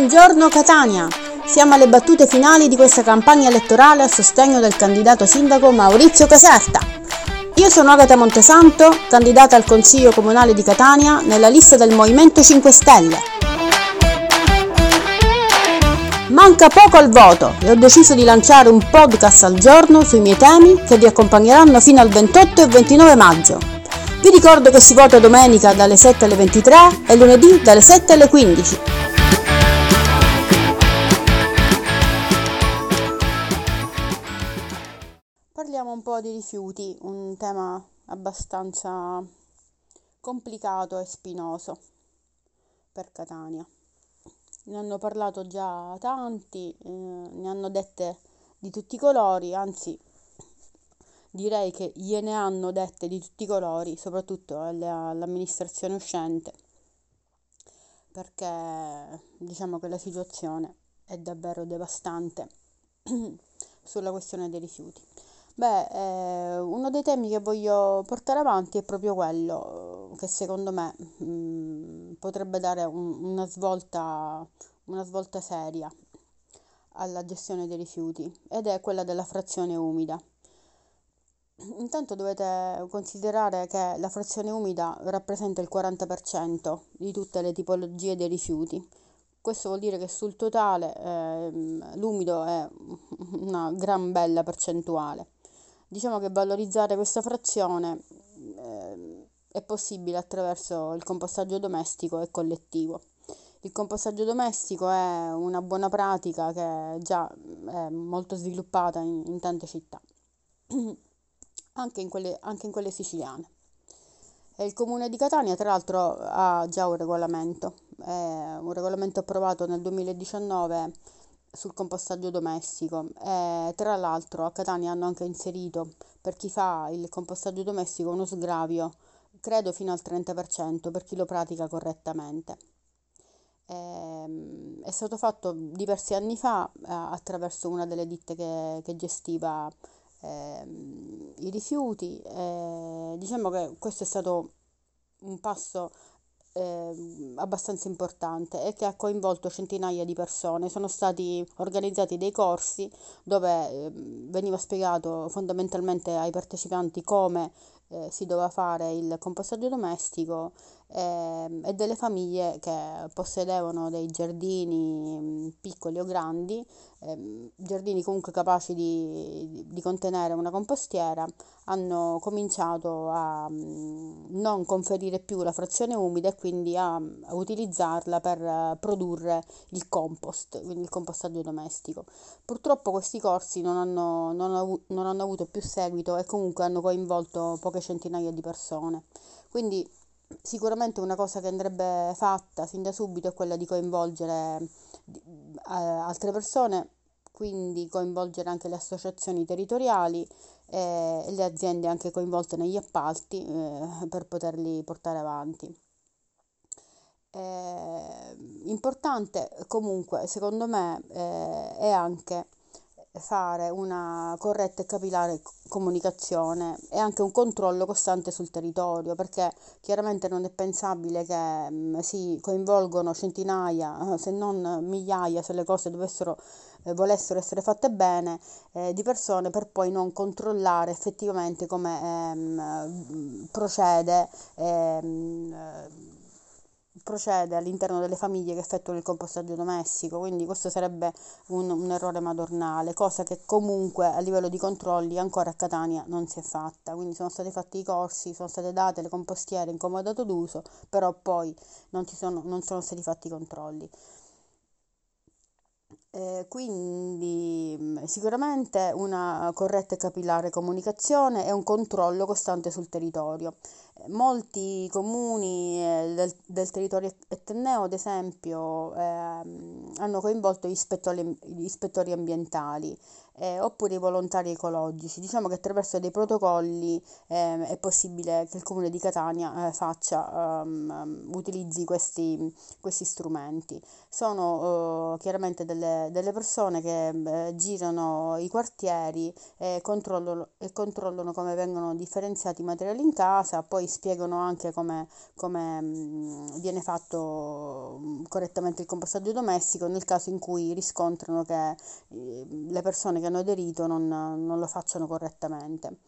Buongiorno Catania! Siamo alle battute finali di questa campagna elettorale a sostegno del candidato sindaco Maurizio Caserta. Io sono Agata Montesanto, candidata al Consiglio Comunale di Catania nella lista del Movimento 5 Stelle. Manca poco al voto e ho deciso di lanciare un podcast al giorno sui miei temi che vi accompagneranno fino al 28 e 29 maggio. Vi ricordo che si vota domenica dalle 7 alle 23 e lunedì dalle 7 alle 15. Parliamo un po' di rifiuti, un tema abbastanza complicato e spinoso per Catania. Ne hanno parlato già tanti, eh, ne hanno dette di tutti i colori, anzi direi che gliene hanno dette di tutti i colori, soprattutto all'amministrazione uscente, perché diciamo che la situazione è davvero devastante sulla questione dei rifiuti. Beh, eh, uno dei temi che voglio portare avanti è proprio quello che secondo me mh, mm, potrebbe dare un, una, svolta, una svolta seria alla gestione dei rifiuti ed è quella della frazione umida. Intanto dovete considerare che la frazione umida rappresenta il 40% di tutte le tipologie dei rifiuti. Questo vuol dire che sul totale eh, l'umido è una gran bella percentuale. Diciamo che valorizzare questa frazione eh, è possibile attraverso il compostaggio domestico e collettivo. Il compostaggio domestico è una buona pratica che già è molto sviluppata in, in tante città, anche in, quelle, anche in quelle siciliane. E il comune di Catania, tra l'altro, ha già un regolamento, è un regolamento approvato nel 2019 sul compostaggio domestico e tra l'altro a Catania hanno anche inserito per chi fa il compostaggio domestico uno sgravio credo fino al 30% per chi lo pratica correttamente. E, ehm, è stato fatto diversi anni fa eh, attraverso una delle ditte che, che gestiva eh, i rifiuti. Eh, diciamo che questo è stato un passo eh, abbastanza importante e che ha coinvolto centinaia di persone. Sono stati organizzati dei corsi dove eh, veniva spiegato fondamentalmente ai partecipanti come eh, si doveva fare il compostaggio domestico eh, e delle famiglie che possedevano dei giardini mm, piccoli o grandi, eh, giardini comunque capaci di, di, contenere una compostiera, hanno cominciato a mm, non conferire più la frazione umida e quindi a, a utilizzarla per produrre il compost, quindi il compostaggio domestico. Purtroppo questi corsi non hanno, non, avu- non hanno avuto più seguito e comunque hanno coinvolto poche centinaia di persone. Quindi Sicuramente una cosa che andrebbe fatta sin da subito è quella di coinvolgere eh, altre persone, quindi coinvolgere anche le associazioni territoriali eh, e le aziende anche coinvolte negli appalti eh, per poterli portare avanti. Eh, importante comunque, secondo me, eh, è anche fare una corretta e capillare comunicazione e anche un controllo costante sul territorio, perché chiaramente non è pensabile che mh, mm, si coinvolgono centinaia, se non migliaia, se le cose dovessero, eh, volessero essere fatte bene, eh, di persone per poi non controllare effettivamente come ehm, procede. Ehm, procede all'interno delle famiglie che effettuano il compostaggio domestico, quindi questo sarebbe un, un, errore madornale, cosa che comunque a livello di controlli ancora a Catania non si è fatta, quindi sono stati fatti i corsi, sono state date le compostiere in comodato d'uso, però poi non, sono, non sono stati fatti i controlli. Eh, quindi mm, sicuramente una corretta e capillare comunicazione e un controllo costante sul territorio. Eh, molti comuni eh, del, del, territorio etneo, ad esempio, eh, hanno coinvolto gli ispettori, gli ispettori ambientali eh, oppure i volontari ecologici. Diciamo che attraverso dei protocolli eh, è possibile che il comune di Catania eh, faccia, um, utilizzi questi, questi, strumenti. Sono uh, chiaramente delle, delle, persone che eh, girano i quartieri e controllano, e controllano come vengono differenziati i materiali in casa, poi spiegano anche come, come mh, viene fatto mh, correttamente il compostaggio domestico nel caso in cui riscontrano che eh, le persone che hanno aderito non, non lo facciano correttamente.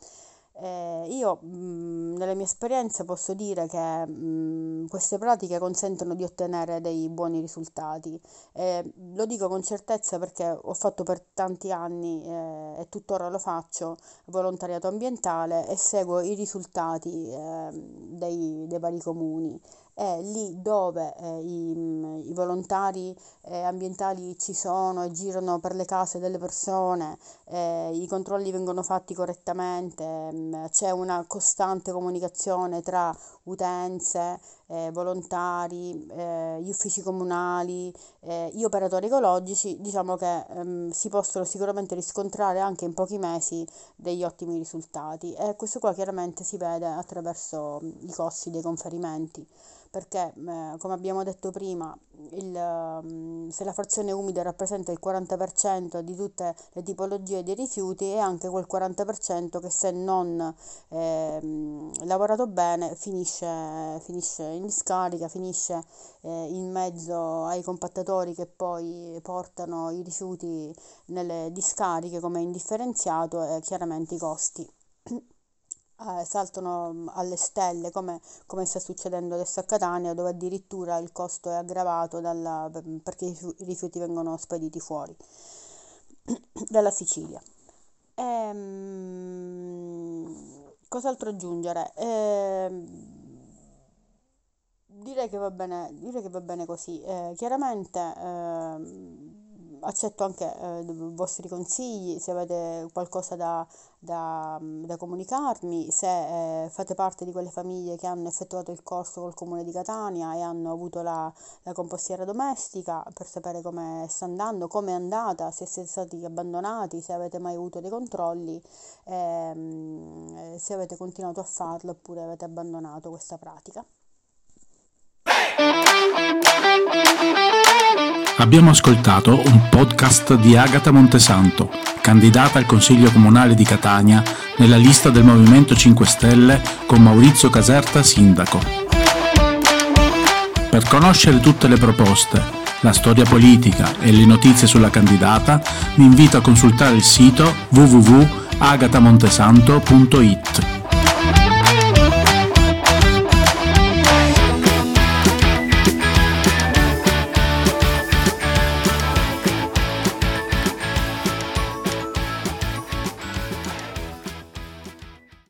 Eh, io mh, nelle mie esperienze posso dire che mh, queste pratiche consentono di ottenere dei buoni risultati. Eh, lo dico con certezza perché ho fatto per tanti anni eh, e tuttora lo faccio volontariato ambientale e seguo i risultati ehm, dei, dei vari comuni è lì dove eh, i, mm, i, volontari eh, ambientali ci sono e girano per le case delle persone, eh, i controlli vengono fatti correttamente, mm, c'è una costante comunicazione tra utenze, eh, volontari, eh, gli uffici comunali, eh, gli operatori ecologici, diciamo che ehm, si possono sicuramente riscontrare anche in pochi mesi degli ottimi risultati. E questo qua chiaramente si vede attraverso i costi dei conferimenti perché eh, come abbiamo detto prima il, se la frazione umida rappresenta il 40% di tutte le tipologie di rifiuti è anche quel 40% che se non eh, lavorato bene finisce, finisce, in discarica, finisce eh, in mezzo ai compattatori che poi portano i rifiuti nelle discariche come indifferenziato e chiaramente i costi eh, saltano mm, alle stelle come, come, sta succedendo adesso a Catania dove addirittura il costo è aggravato dalla, perché i rifiuti vengono spediti fuori dalla Sicilia. Ehm, cos'altro aggiungere? E, direi, che va bene, direi che va bene così. Eh, chiaramente eh, accetto anche eh, i vostri consigli, se avete qualcosa da, da, da comunicarmi, se eh, fate parte di quelle famiglie che hanno effettuato il corso col comune di Catania e hanno avuto la, la compostiera domestica per sapere come sta andando, come è andata, se siete stati abbandonati, se avete mai avuto dei controlli, ehm, se avete continuato a farlo oppure avete abbandonato questa pratica. Abbiamo ascoltato un podcast di Agata Montesanto, candidata al Consiglio Comunale di Catania nella lista del Movimento 5 Stelle con Maurizio Caserta sindaco. Per conoscere tutte le proposte, la storia politica e le notizie sulla candidata, vi invito a consultare il sito www.agatamontesanto.it.